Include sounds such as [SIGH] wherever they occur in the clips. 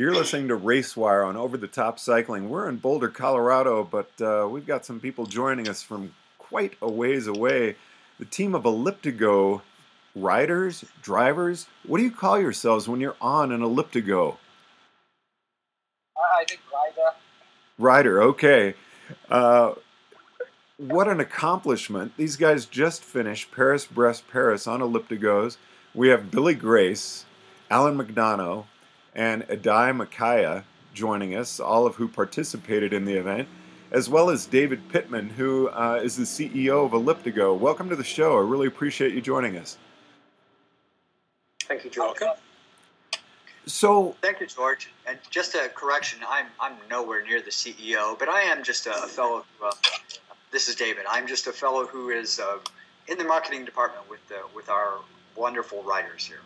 You're listening to Racewire on Over the Top Cycling. We're in Boulder, Colorado, but uh, we've got some people joining us from quite a ways away. The team of Elliptigo riders, drivers. What do you call yourselves when you're on an Elliptigo? I think rider. Rider, okay. Uh, what an accomplishment. These guys just finished Paris Brest Paris on Elliptigos. We have Billy Grace, Alan McDonough, and Idai Makaya joining us, all of who participated in the event, as well as David Pittman, who uh, is the CEO of Elliptigo. Welcome to the show. I really appreciate you joining us. Thank you, George. So, thank you, George. And just a correction: I'm I'm nowhere near the CEO, but I am just a fellow. Uh, this is David. I'm just a fellow who is uh, in the marketing department with the, with our wonderful writers here.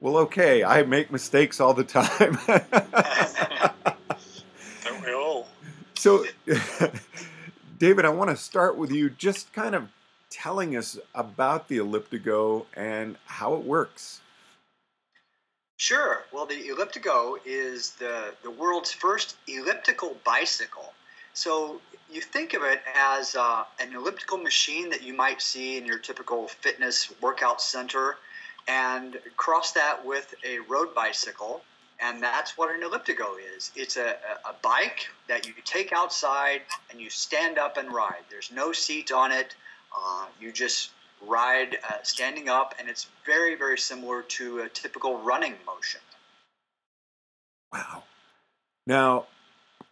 Well, okay. I make mistakes all the time. [LAUGHS] Don't we all? So, [LAUGHS] David, I want to start with you just kind of telling us about the Elliptigo and how it works. Sure. Well, the Elliptigo is the, the world's first elliptical bicycle. So you think of it as uh, an elliptical machine that you might see in your typical fitness workout center, and cross that with a road bicycle, and that's what an elliptigo is. It's a, a bike that you take outside and you stand up and ride. There's no seat on it. Uh, you just ride uh, standing up, and it's very, very similar to a typical running motion. Wow. Now,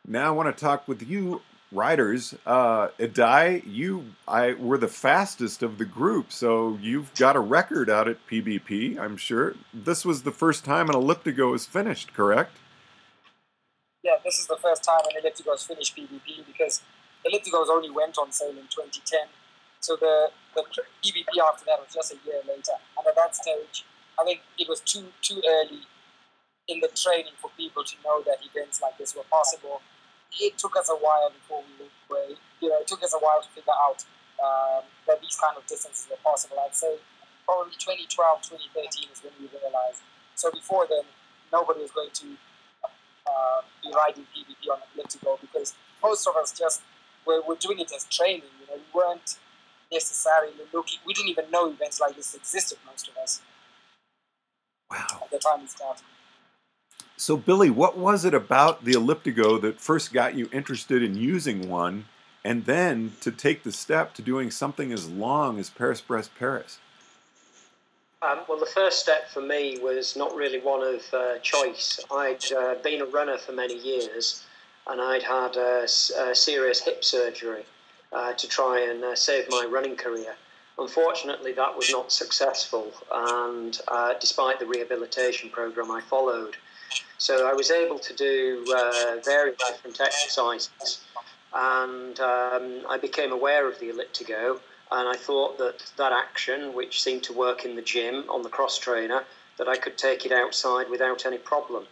now I want to talk with you riders. Uh, Idai, you I were the fastest of the group, so you've got a record out at PBP. I'm sure this was the first time an elliptigo was finished, correct? Yeah, this is the first time an elliptigo has finished PBP because elliptigos only went on sale in 2010. So the the PBP after that was just a year later, and at that stage, I think it was too too early in the training for people to know that events like this were possible it took us a while before we were, you know, it took us a while to figure out um, that these kind of distances were possible. I'd say probably 2012, 2013 is when we realized. So before then, nobody was going to uh, be riding PBP on elliptical because most of us just were, were doing it as training. You know, we weren't necessarily looking. We didn't even know events like this existed. Most of us. Wow. At the time we started. So, Billy, what was it about the Elliptigo that first got you interested in using one, and then to take the step to doing something as long as Paris Brest Paris? Um, well, the first step for me was not really one of uh, choice. I'd uh, been a runner for many years, and I'd had a, a serious hip surgery uh, to try and uh, save my running career. Unfortunately, that was not successful, and uh, despite the rehabilitation program I followed, so I was able to do uh, various different exercises, and um, I became aware of the elliptigo. And I thought that that action, which seemed to work in the gym on the cross trainer, that I could take it outside without any problem.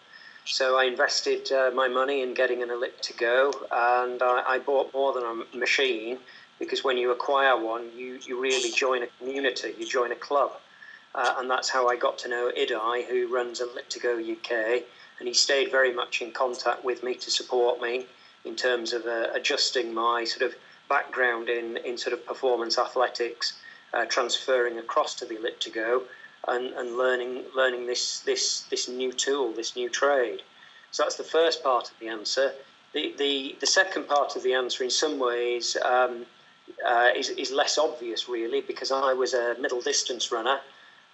So I invested uh, my money in getting an elliptigo, and I, I bought more than a machine because when you acquire one, you, you really join a community, you join a club. Uh, and that's how I got to know Idai, who runs Elliptigo UK, and he stayed very much in contact with me to support me in terms of uh, adjusting my sort of background in, in sort of performance athletics, uh, transferring across to the Elliptigo, and, and learning learning this this this new tool, this new trade. So that's the first part of the answer. The the, the second part of the answer, in some ways. Um, uh, is, is less obvious really because I was a middle distance runner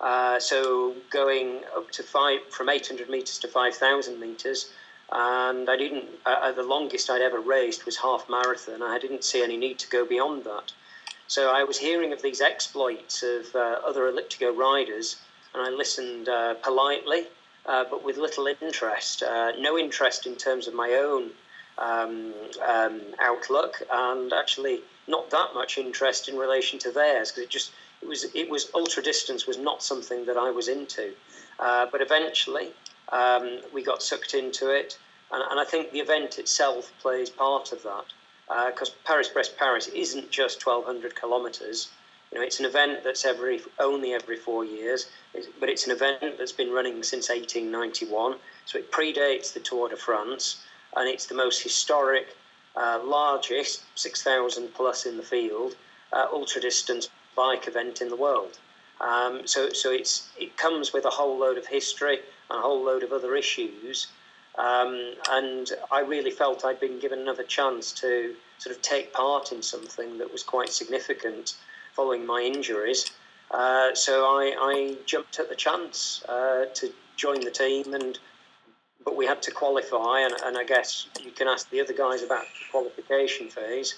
Uh, so going up to five from 800 meters to 5,000 meters, and I didn't. Uh, the longest I'd ever raced was half marathon. I didn't see any need to go beyond that. So I was hearing of these exploits of uh, other elliptigo riders, and I listened uh, politely, uh, but with little interest. Uh, no interest in terms of my own um, um, outlook, and actually not that much interest in relation to theirs because it just it was it was ultra distance was not something that I was into. Uh, but eventually um, we got sucked into it, and, and, I think the event itself plays part of that because uh, Paris Brest Paris isn't just 1,200 kilometres. You know, it's an event that's every only every four years, but it's an event that's been running since 1891. So it predates the Tour de France, and it's the most historic, uh, largest 6,000 plus in the field uh, ultra distance bike event in the world. Um, so, so it's it comes with a whole load of history and a whole load of other issues. Um, and I really felt I'd been given another chance to sort of take part in something that was quite significant following my injuries. Uh, so I, I, jumped at the chance uh, to join the team, and but we had to qualify, and, and, I guess you can ask the other guys about the qualification phase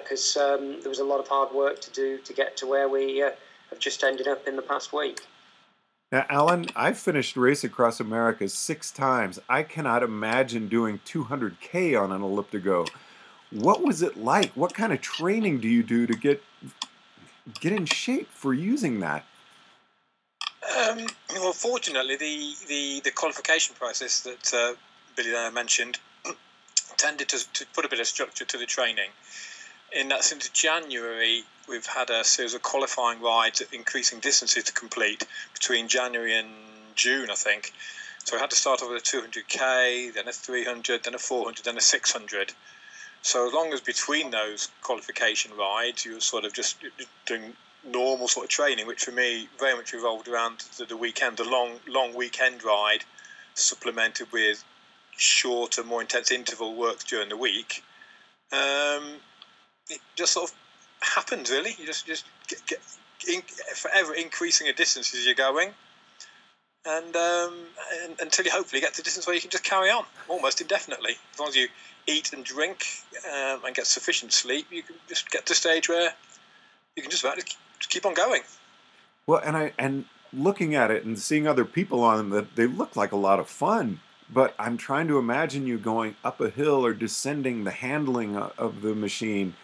because uh, um, there was a lot of hard work to do to get to where we uh, have just ended up in the past week. Now, Alan, I've finished Race Across America six times. I cannot imagine doing 200K on an elliptigo. What was it like? What kind of training do you do to get get in shape for using that? Um, well, fortunately, the, the, the qualification process that uh, Billy there mentioned [CLEARS THROAT] tended to, to put a bit of structure to the training. In that, since January, we've had a series of qualifying rides at increasing distances to complete between January and June, I think. So we had to start off with a 200k, then a 300, then a 400, then a 600. So as long as between those qualification rides, you were sort of just doing normal sort of training, which for me very much revolved around the, the weekend, the long long weekend ride, supplemented with shorter, more intense interval work during the week. Um, it just sort of happens, really. You just just get, get in, forever increasing a distance as you're going, and, um, and, until you hopefully get to a distance where you can just carry on almost indefinitely. As long as you eat and drink um, and get sufficient sleep, you can just get to a stage where you can just about just keep on going. Well, and I and looking at it and seeing other people on them, they look like a lot of fun. But I'm trying to imagine you going up a hill or descending the handling of the machine.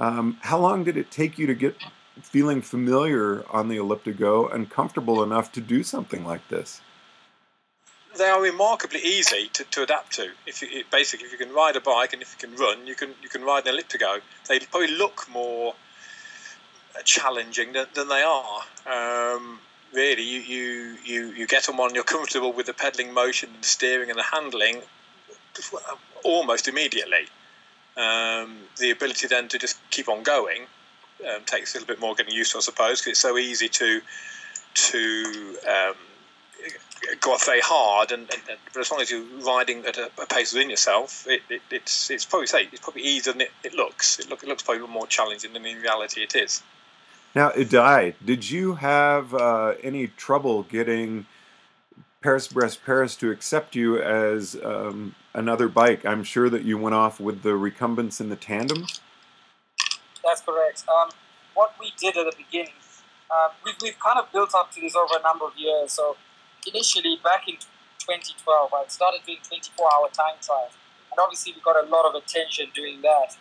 Um, how long did it take you to get feeling familiar on the elliptigo and comfortable enough to do something like this? They are remarkably easy to, to adapt to. If you, basically, if you can ride a bike and if you can run, you can you can ride an elliptigo. They probably look more challenging than, than they are. Um, really, you, you, you, you get on one, you're comfortable with the pedaling motion and the steering and the handling almost immediately. Um, the ability then to just keep on going um, takes a little bit more getting used to, I suppose, because it's so easy to to um, go off very hard, and, and, and, but as long as you're riding at a, a pace within yourself, it, it, it's it's probably say it's probably easier than it, it looks. It, look, it looks probably more challenging than in reality it is. Now, Idai, did you have uh, any trouble getting Paris Brest Paris to accept you as um, another bike? I'm sure that you went off with the recumbents in the tandems. That's correct. Um, what we did at the beginning, uh, we've, we've kind of built up to this over a number of years. So initially, back in 2012, I started doing 24-hour time trials, and obviously we got a lot of attention doing that.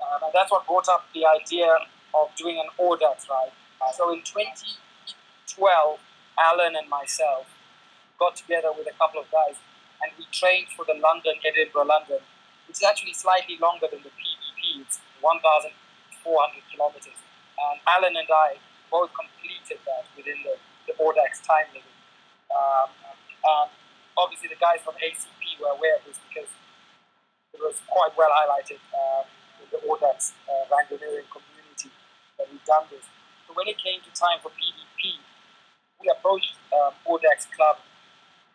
Um, and that's what brought up the idea of doing an Audax, right? So in 2012, Alan and myself got together with a couple of guys and we trained for the London, Edinburgh, London, which is actually slightly longer than the PBP. It's 1,400 kilometers. And Alan and I both completed that within the, the Audax time limit. Um, and obviously, the guys from ACP were aware of this because it was quite well highlighted um, in the Audax uh, randonneuring community that we've done this. So when it came to time for PVP, we approached um, Club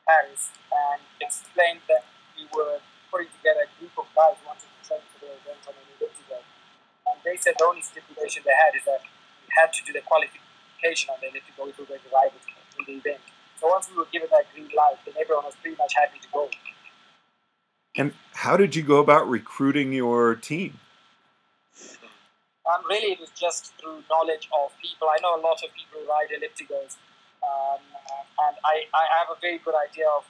Paris and explained that we were putting together a group of guys who wanted to train for the event on an elliptical. And they said the only stipulation they had is that we had to do the qualification on the elliptical if we were going to ride in the event. So once we were given that green light, then everyone was pretty much happy to go. And how did you go about recruiting your team? Um, really, it was just through knowledge of people. I know a lot of people who ride ellipticals, I, I have a very good idea of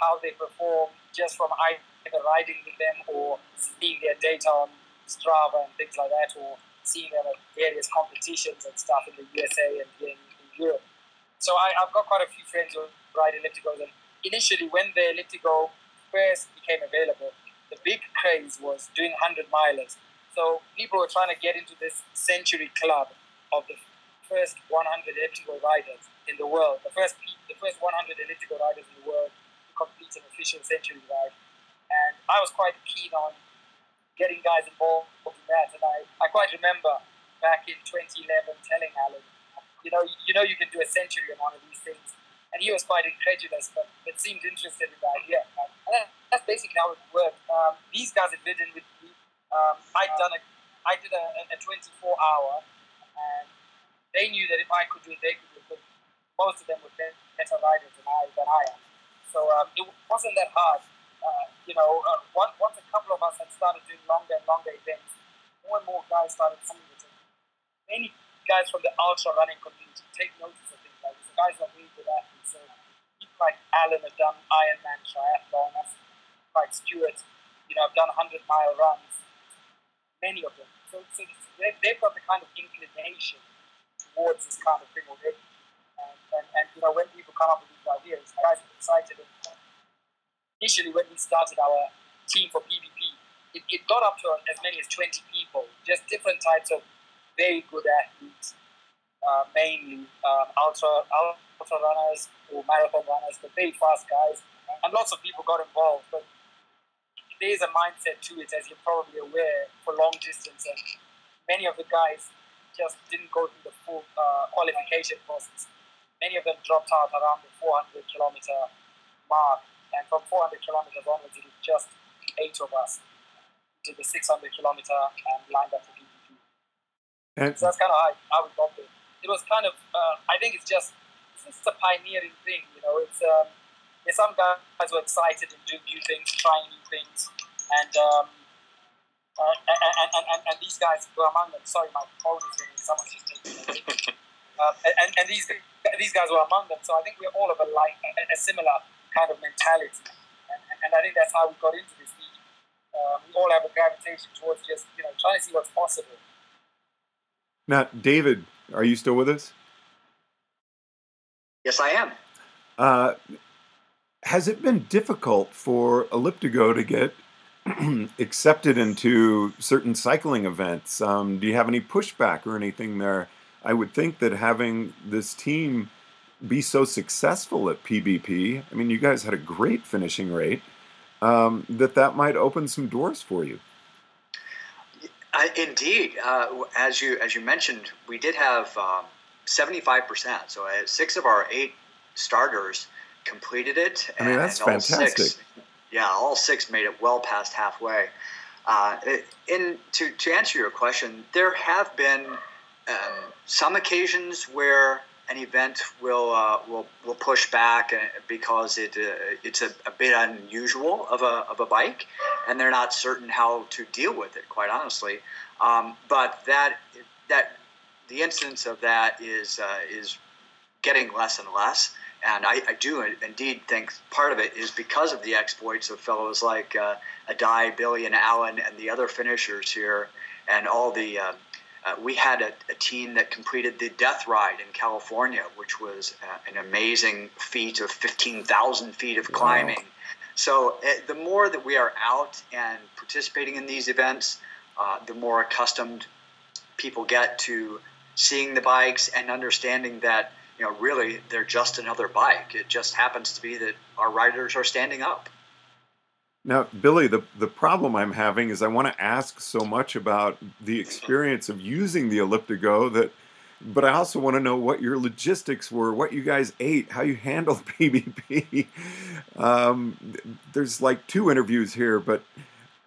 how they perform just from either riding with them or seeing their data on Strava and things like that, or seeing them at various competitions and stuff in the USA and in, in Europe. So I, have got quite a few friends who ride ellipticals, and initially, when the elliptical first became available, the big craze was doing 100 milers so people were trying to get into this century club of the first 100 elliptical riders in the world, the first the first 100 elliptical riders in the world to complete an official century ride. And I was quite keen on getting guys involved in that. And I, I quite remember back in 2011 telling Alan, you know, you know, you can do a century on one of these things. And he was quite incredulous, but, but seemed interested in the idea. And that's basically how it worked. Um, these guys had been with me um, I'd done a, I did a, a 24 hour, and they knew that if I could do it, they could do it. Most of them were better riders than I than I am. So um, it wasn't that hard. Uh, you know, uh, once, once a couple of us had started doing longer and longer events, more and more guys started seeing it. Many guys from the ultra running community take notice of things like this. The guys are really good athletes. So people like Alan have done Ironman triathlons, like Stuart, you know, have done 100 mile runs many of them. So, so they've, they've got the kind of inclination towards this kind of thing already. And, and, you know, when people come up with these ideas, guys are excited. And initially, when we started our team for PBP, it, it got up to as many as 20 people, just different types of very good athletes, uh, mainly um, ultra, ultra runners or marathon runners, but very fast guys. And lots of people got involved. But there is a mindset to it, as you're probably aware, for long distance, and many of the guys just didn't go through the full uh, qualification process. Many of them dropped out around the 400 kilometer mark, and from 400 kilometers onwards, it was just eight of us did the 600 kilometer and lined up for PBP. And so that's kind of how, how we got there. It was kind of, uh, I think it's just, it's just a pioneering thing, you know. It's um, there's some guys who are excited and doing new things, trying new things, and um, uh, and, and, and, and, these guys were among them. Sorry, my phone is ringing. Someone's just taking it. [LAUGHS] uh, and, and these these guys were among them. So I think we're all of a like a, a similar kind of mentality, and, and I think that's how we got into this. We, uh, we all have a gravitation towards just you know trying to see what's possible. Now, David, are you still with us? Yes, I am. Uh, has it been difficult for Elliptigo to get [CLEARS THROAT] accepted into certain cycling events? Um, do you have any pushback or anything there? I would think that having this team be so successful at PBP, I mean, you guys had a great finishing rate, um, that that might open some doors for you. Uh, indeed, uh, as you as you mentioned, we did have um, seventy five percent. So uh, six of our eight starters completed it. I mean, that's fantastic. Six, yeah, all six made it well past halfway. Uh, in to to answer your question, there have been um, some occasions where an event will uh, will will push back uh, because it uh, it's a, a, bit unusual of a of a bike, and they're not certain how to deal with it. Quite honestly, um, but that that the incidence of that is uh, is getting less and less. And I, I, do indeed think part of it is because of the exploits of fellows like uh, Idai, Billy, and Alan, and the other finishers here, and all the. Uh, we had a, a, team that completed the Death Ride in California, which was uh, an amazing feat of 15,000 feet of climbing. Wow. So, uh, the more that we are out and participating in these events, uh, the more accustomed people get to seeing the bikes and understanding that you know, really they're just another bike. It just happens to be that our riders are standing up. Now, Billy, the, the problem I'm having is I want to ask so much about the experience of using the Elliptigo that, but I also want to know what your logistics were, what you guys ate, how you handled [LAUGHS] PBP. Um, there's like two interviews here, but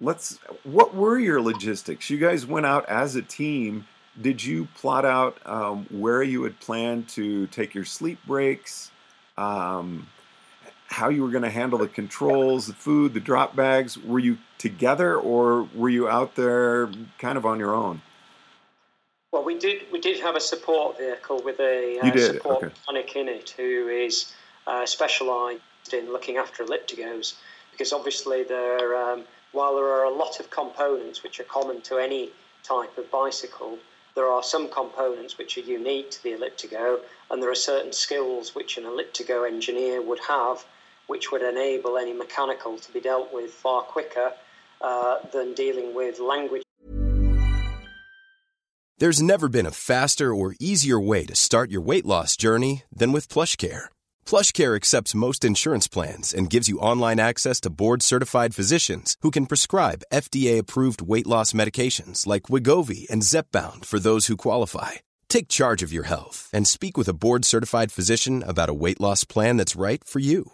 let's, what were your logistics? You guys went out as a team did you plot out um, where you had planned to take your sleep breaks? Um, how you were going to handle the controls, the food, the drop bags? Were you together, or were you out there kind of on your own? Well, we did. We did have a support vehicle with a uh, support okay. mechanic in it who is uh, specialised in looking after elliptigos, because obviously there, um, while there are a lot of components which are common to any type of bicycle, there are some components which are unique to the elliptigo, and there are certain skills which an elliptigo engineer would have, which would enable any mechanical to be dealt with far quicker uh, than dealing with language. There's never been a faster or easier way to start your weight loss journey than with PlushCare. PlushCare accepts most insurance plans and gives you online access to board-certified physicians who can prescribe FDA-approved weight loss medications like Wegovy and Zepbound for those who qualify. Take charge of your health and speak with a board-certified physician about a weight loss plan that's right for you.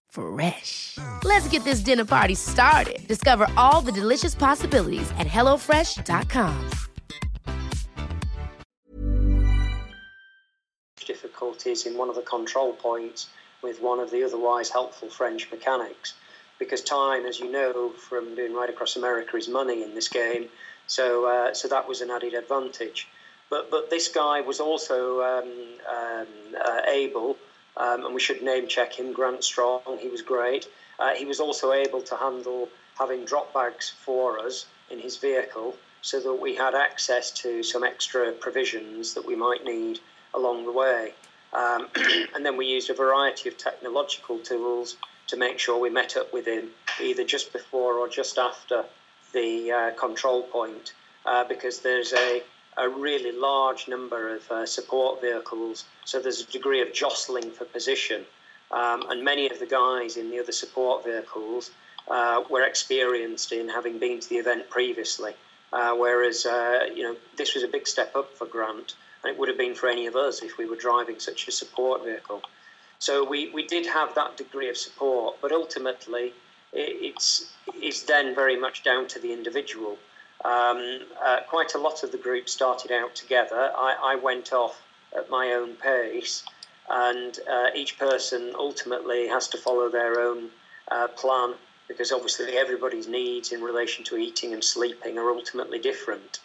Fresh. Let's get this dinner party started. Discover all the delicious possibilities at hellofresh.com. difficulties in one of the control points with one of the otherwise helpful French mechanics. Because time, as you know from doing right Across America, is money in this game, so uh, so that was an added advantage. But but this guy was also um, um, uh, able, um, and we should name check him, Grant Strong. He was great. Uh, he was also able to handle having drop bags for us in his vehicle, so that we had access to some extra provisions that we might need along the way. Um, [CLEARS THROAT] and then we used a variety of technological tools to make sure we met up with him either just before or just after the uh, control point, uh, because there's a, a really large number of uh, support vehicles, so there's a degree of jostling for position. Um, and many of the guys in the other support vehicles uh, were experienced in having been to the event previously, uh, whereas uh, you know this was a big step up for Grant and it would have been for any of us if we were driving such a support vehicle. So we, we did have that degree of support, but ultimately it's, it's then very much down to the individual. Um, uh, quite a lot of the group started out together. I, I went off at my own pace, and uh, each person ultimately has to follow their own uh, plan because obviously everybody's needs in relation to eating and sleeping are ultimately different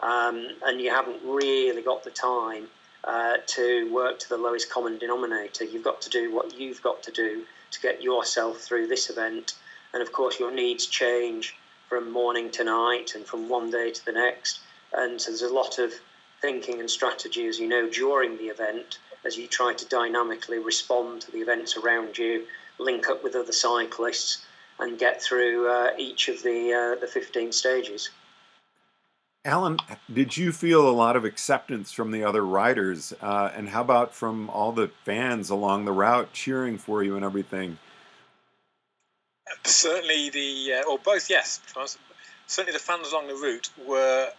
um, and you haven't really got the time uh, to work to the lowest common denominator. You've got to do what you've got to do to get yourself through this event. And of course, your needs change from morning to night and from one day to the next. And so there's a lot of thinking and strategy, as you know, during the event as you try to dynamically respond to the events around you, link up with other cyclists, and get through uh, each of the uh, the 15 stages. Alan, did you feel a lot of acceptance from the other riders? Uh, and how about from all the fans along the route cheering for you and everything? Certainly, the uh, or both, yes. Certainly, the fans along the route were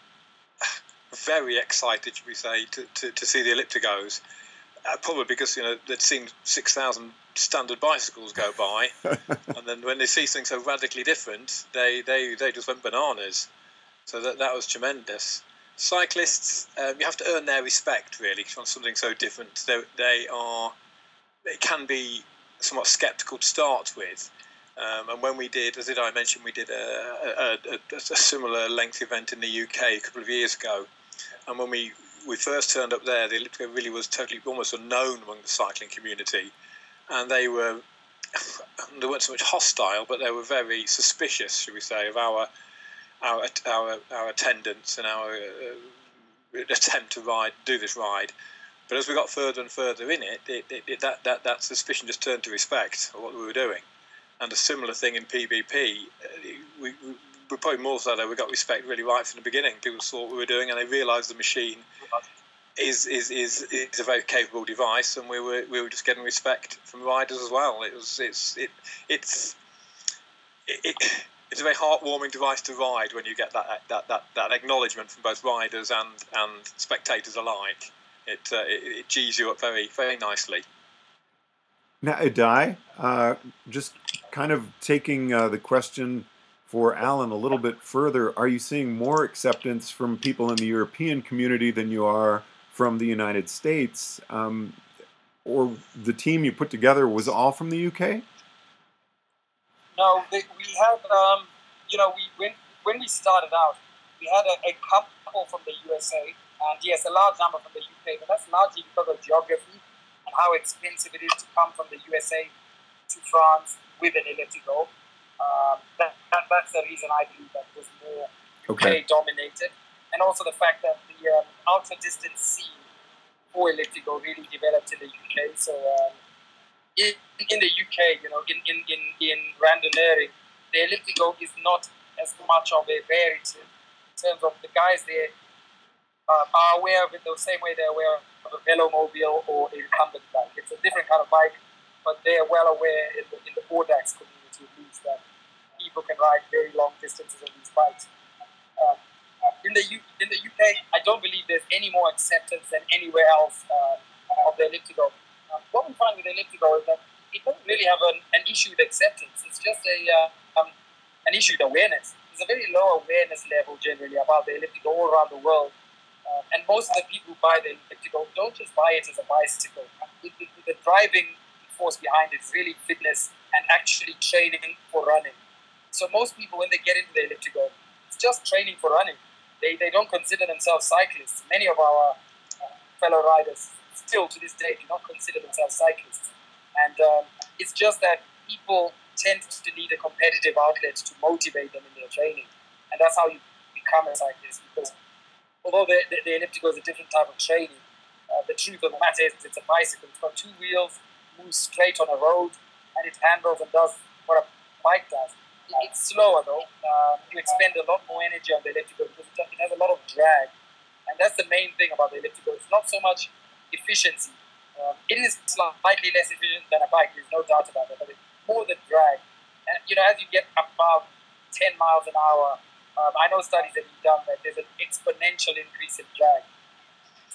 very excited, should we say, to, to, to see the elliptigos Uh, probably because you know they'd seen six thousand standard bicycles go by, [LAUGHS] and then when they see something so radically different, they they, they just went bananas. So that, that was tremendous. Cyclists, um, you have to earn their respect really on something so different. They, they are, they can be somewhat sceptical to start with. Um, and when we did, as did I mention, we did a, a, a, a, similar length event in the UK a couple of years ago. And when we, we first turned up there, the Elliptigo really was totally almost unknown among the cycling community. And they were, [SIGHS] they weren't so much hostile, but they were very suspicious, should we say, of our our our our attendance and our uh, attempt to ride do this ride. But as we got further and further in it, it, it, it, that, that, that suspicion just turned to respect of what we were doing. And a similar thing in PBP, uh, we, we, but probably more so though, we got respect really right from the beginning. People saw what we were doing and they realised the machine is, is is is a very capable device, and we were we were just getting respect from riders as well. It was it's it it's it, it it's a very heartwarming device to ride when you get that that, that, that acknowledgement from both riders and, and spectators alike. It, uh, it, it G's you up very very nicely. Now, Idai, uh, just kind of taking uh, the question for Alan a little bit further, are you seeing more acceptance from people in the European community than you are from the United States? Um, or the team you put together was all from the UK? No, we have, um, you know, we when, when we started out, we had a, a couple from the USA, and yes, a large number from the UK, but that's largely because of geography and how expensive it is to come from the USA to France with an elliptical. Um, that, that, that's the reason I believe that was more okay. dominated. And also the fact that the um, ultra distance scene for elliptical really developed in the UK. So um, in, in the UK, you know, in, in, in, in randonneuring, the elliptical is not as much of a rarity in terms of the guys there uh, are aware of it the same way they're aware of a velomobile or a recumbent bike. It's a different kind of bike, but they're well aware in the, in the Audax community at least that people can ride very long distances on these bikes. Uh, in the U- in the UK, I don't believe there's any more acceptance than anywhere else uh, of the elliptical. Uh, what we find with the elliptical is that it doesn't really have an, an issue with acceptance. It's just a uh, um, an issue with awareness. There's a very low awareness level generally about the elliptical all around the world. Uh, and most of the people who buy the elliptical don't just buy it as a bicycle. The, the, the driving force behind it really fitness and actually training for running. So most people, when they get into the elliptical, it's just training for running. They, they don't consider themselves cyclists. Many of our uh, fellow riders still to this day do not consider themselves cyclists. And um, it's just that people tend to need a competitive outlet to motivate them in their training. And that's how you become a cyclist because although the, the, the elliptical is a different type of training, uh, the truth of the matter is it's a bicycle. It's got two wheels, moves straight on a road, and it handles and does what a bike does. It's slower though. Um, you expend a lot more energy on the elliptical because it has a lot of drag, and that's the main thing about the elliptical. It's not so much efficiency. Um, it is slightly less efficient than a bike. There's no doubt about that, but it's more the drag. And you know, as you get above 10 miles an hour, um, I know studies have been done that there's an exponential increase in drag.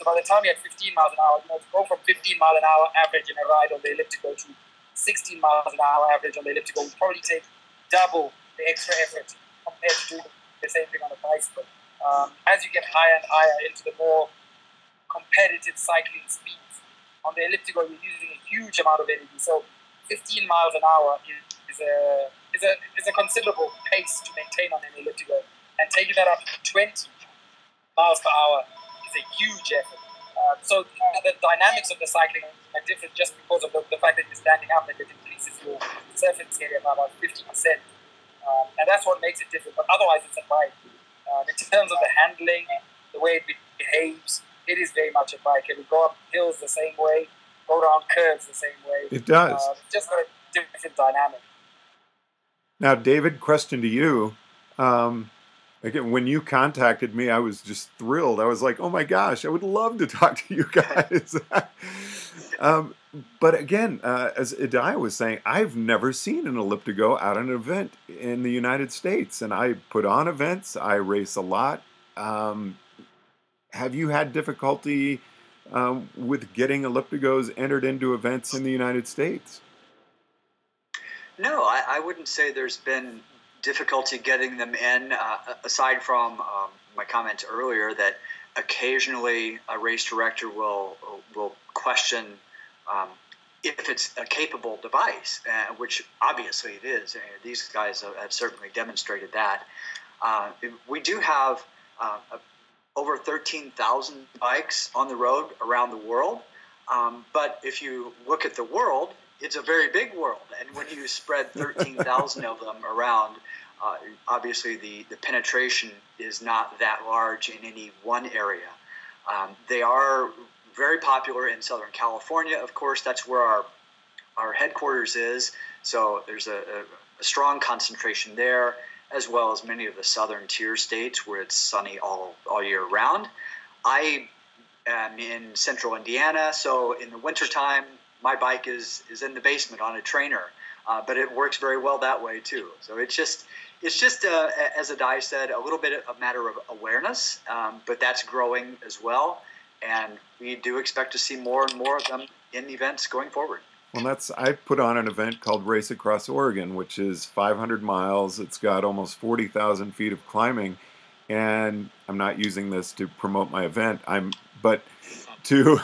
So by the time you're at 15 miles an hour, you know, to go from 15 mile an hour average in a ride on the elliptical to 16 miles an hour average on the elliptical would probably take double the extra effort compared to doing the same thing on a bicycle. Um, as you get higher and higher into the more competitive cycling speeds, on the elliptical you're using a huge amount of energy. So 15 miles an hour is, is a is a, is a considerable pace to maintain on an elliptical. And taking that up to 20 miles per hour is a huge effort. Uh, so the dynamics of the cycling are different just because of the, the, fact that you're standing up and it increases your surface area by about 50%. Um, and that's what makes it different. But otherwise, it's a bike. Uh, in terms of the handling, the way it behaves, it is very much a bike. It will go up hills the same way, go around curves the same way. It does. Uh, just got a different dynamic. Now, David, question to you. Um, again, when you contacted me, I was just thrilled. I was like, "Oh my gosh, I would love to [LAUGHS] talk to you guys." [LAUGHS] um, but again, uh, as Idai was saying, I've never seen an elliptigo at an event in the United States, and I put on events. I race a lot. Um, have you had difficulty um, with getting elliptigos entered into events in the United States? No, I, I wouldn't say there's been difficulty getting them in, uh, aside from um, my comment earlier that occasionally a race director will will question um, if it's a capable device, uh, which obviously it is. These guys have, have, certainly demonstrated that. Uh, we do have uh, over 13,000 bikes on the road around the world. Um, but if you look at the world, it's a very big world, and when you spread [LAUGHS] 13,000 of them around, uh, obviously the, the penetration is not that large in any one area. Um, they are very popular in Southern California, of course, that's where our, our headquarters is, so there's a, a, a strong concentration there. as well as many of the southern tier states where it's sunny all, all year round. I am in central Indiana, so in the wintertime, my bike is, is in the basement on a trainer, uh, but it works very well that way too. So it's just, it's just uh, as Idai said, a little bit a matter of awareness, um, but that's growing as well. And we do expect to see more and more of them in events going forward. Well, that's I put on an event called Race Across Oregon, which is 500 miles. It's got almost 40,000 feet of climbing, and I'm not using this to promote my event. I'm but to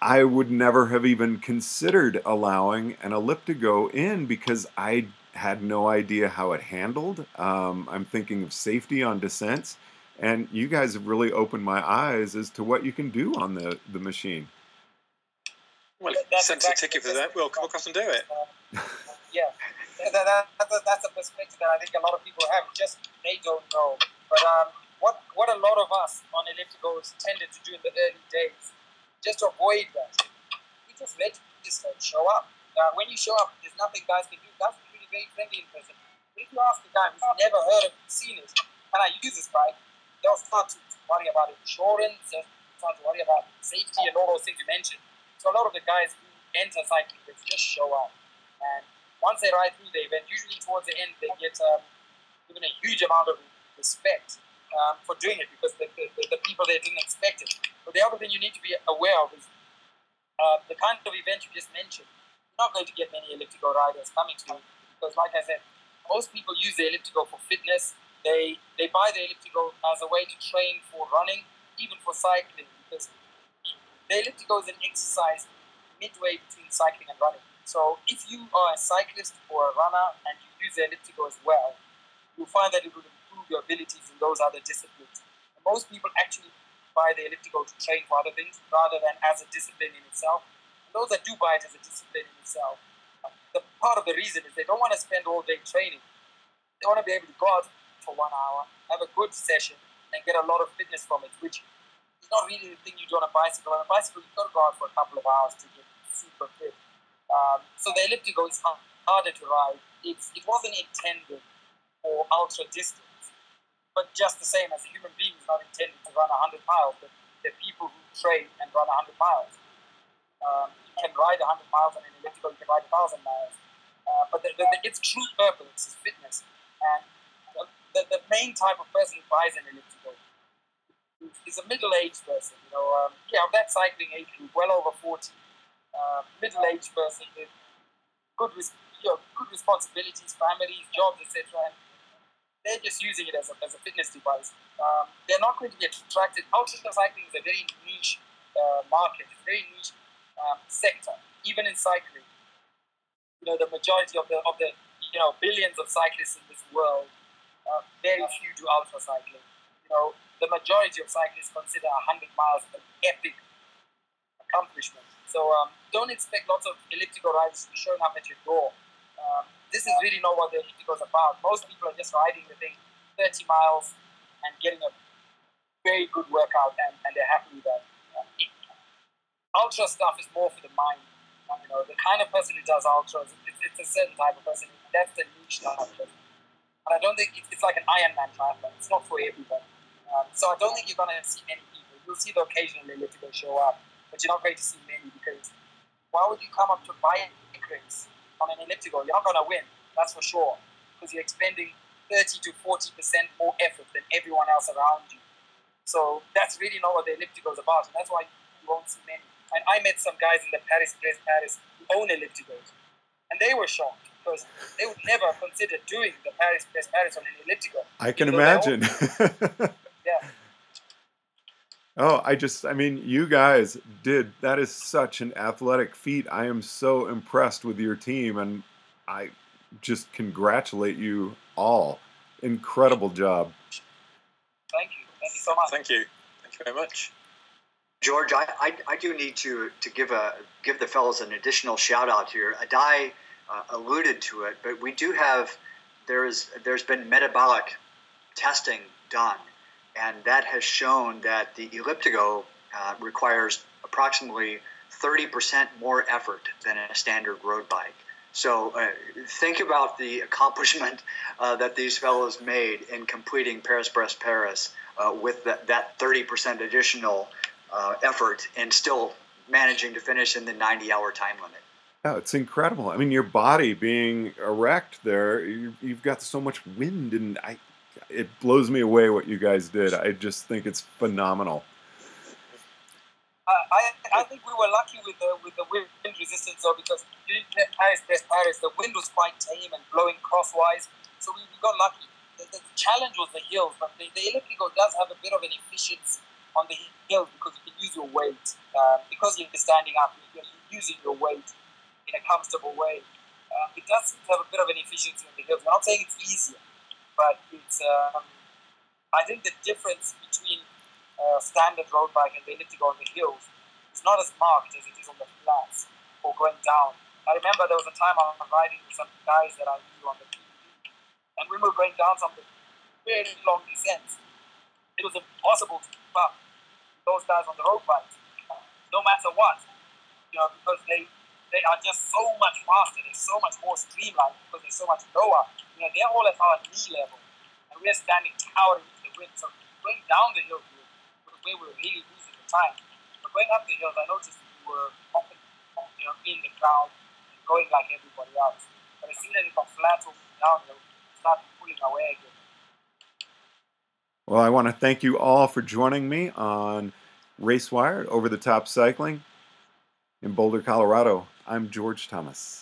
I would never have even considered allowing an elliptigo in because I had no idea how it handled. Um, I'm thinking of safety on descents, and you guys have really opened my eyes as to what you can do on the the machine. Well, that's send exactly a ticket for that. We'll come across and do it. [LAUGHS] Yeah, that, that, that, that's a perspective that I think a lot of people have. Just they don't know. But um, what what a lot of us on ellipticals tended to do in the early days, just avoid that, we just register and show up. Uh, when you show up, there's nothing guys can do. Guys are really very friendly in person. But if you ask a guy who's never heard of seen it, can I use this bike? They'll start to worry about insurance, they'll start to worry about safety and all those things you mentioned. So a lot of the guys who enter cycling they just show up. And once they ride through the event, usually towards the end, they get um, given a huge amount of respect um, for doing it because the, the, the, people there didn't expect it. But the other thing you need to be aware of is uh, the kind of event you just mentioned. You're not going to get many elliptical riders coming to you because, like I said, most people use the elliptical for fitness. They they buy the elliptical as a way to train for running, even for cycling, because the elliptical is an exercise midway between cycling and running. So if you are a cyclist or a runner and you use the elliptical as well, you'll find that it will improve your abilities in those other disciplines. And most people actually buy the elliptical to train for other things rather than as a discipline in itself. And those that do buy it as a discipline in itself, the part of the reason is they don't want to spend all day training. They want to be able to go out for one hour, have a good session, and get a lot of fitness from it, which is not really the thing you do on a bicycle. On a bicycle, you've got to go out for a couple of hours to get super fit. Um, so the elliptical is harder to ride. It's, it wasn't intended for ultra distance, but just the same as a human being is not intended to run 100 miles, but the people who train and run 100 miles. Um, can ride 100 miles on an elliptical, you can ride 1,000 miles. Uh, but the, the, the, its true purpose is fitness. And the, the main type of person who buys an elliptical is a middle-aged person. You know, um, yeah, that cycling age group, well over forty, uh, middle-aged person with good, res- you know, good responsibilities, families, jobs, etc. they're just using it as a, as a fitness device. Um, they're not going to be attracted. Ultra cycling is a very niche uh, market. It's a very niche um, sector, even in cycling. You know, the majority of the of the you know billions of cyclists in this world, uh, very few do ultra cycling. You know, the majority of cyclists consider 100 miles an epic accomplishment. So um, don't expect lots of elliptical riders to be showing up at your door. Um, this is really not what the elliptical is about. Most people are just riding the thing 30 miles and getting a very good workout, and, and they're happy with that. Ultra stuff is more for the mind. You know, the kind of person who does ultras, it's, it's a certain type of person. That's the niche type. And I don't think it's, it's like an Ironman triathlon. It's not for everybody. Um, so I don't think you're going to see many people. You'll see the occasional elliptical show up, but you're not going to see many because why would you come up to buy a race on an elliptical? You're not going to win, that's for sure, because you're expending 30 to 40% more effort than everyone else around you. So that's really not what the elliptical is about, and that's why you won't see many. And I met some guys in the Paris Brest Paris who own ellipticals, and they were shocked because they would never consider doing the Paris Brest Paris on an elliptical. I can imagine. [LAUGHS] Yeah. Oh, I just, I mean, you guys did, that is such an athletic feat. I am so impressed with your team, and I just congratulate you all. Incredible job. Thank you. Thank you so much. Thank you. Thank you very much. George, I, I, I do need to, to give a give the fellows an additional shout out here. Idai uh, alluded to it, but we do have there is there's been metabolic testing done and that has shown that the elliptigo uh, requires approximately 30% more effort than a standard road bike. So uh, think about the [LAUGHS] accomplishment uh, that these fellows made in completing Paris Brest Paris uh, with that, that 30% additional uh, effort and still managing to finish in the 90 hour time limit. Yeah, it's incredible. I mean, your body being erect there, you, have got so much wind, and I, it blows me away what you guys did. I just think it's phenomenal. I, I think we were lucky with the with the wind resistance though because during Paris Paris the wind was quite tame and blowing crosswise, so we, we got lucky. The, the, challenge was the hills, but the, the Elliptigo does have a bit of an efficiency on the hills because you can use your weight. Uh, because you're standing up, you're using your weight in a comfortable way. Uh, it does have a bit of an efficiency on the hills. I'm not saying it's easier, but it's. Um, I think the difference between uh, standard road bike and the Elliptigo on the hills it's not as marked as it is on the flats or going down. I remember there was a time I was riding with some guys that I knew on the PBP, and we were going down some very long descents. It was impossible to keep up those guys on the road bikes, no matter what, you know, because they they are just so much faster, they're so much more streamlined because they're so much lower. You know, they're all at our knee level, and we're standing towering into the wind. So going down the hill, we were really losing the time But going up the hills, I noticed we were often, you know, in the crowd, going like everybody else. But as soon as it got flat or downhill, it started pulling away again. Well, I want to thank you all for joining me on RaceWire Over the Top Cycling in Boulder, Colorado. I'm George Thomas.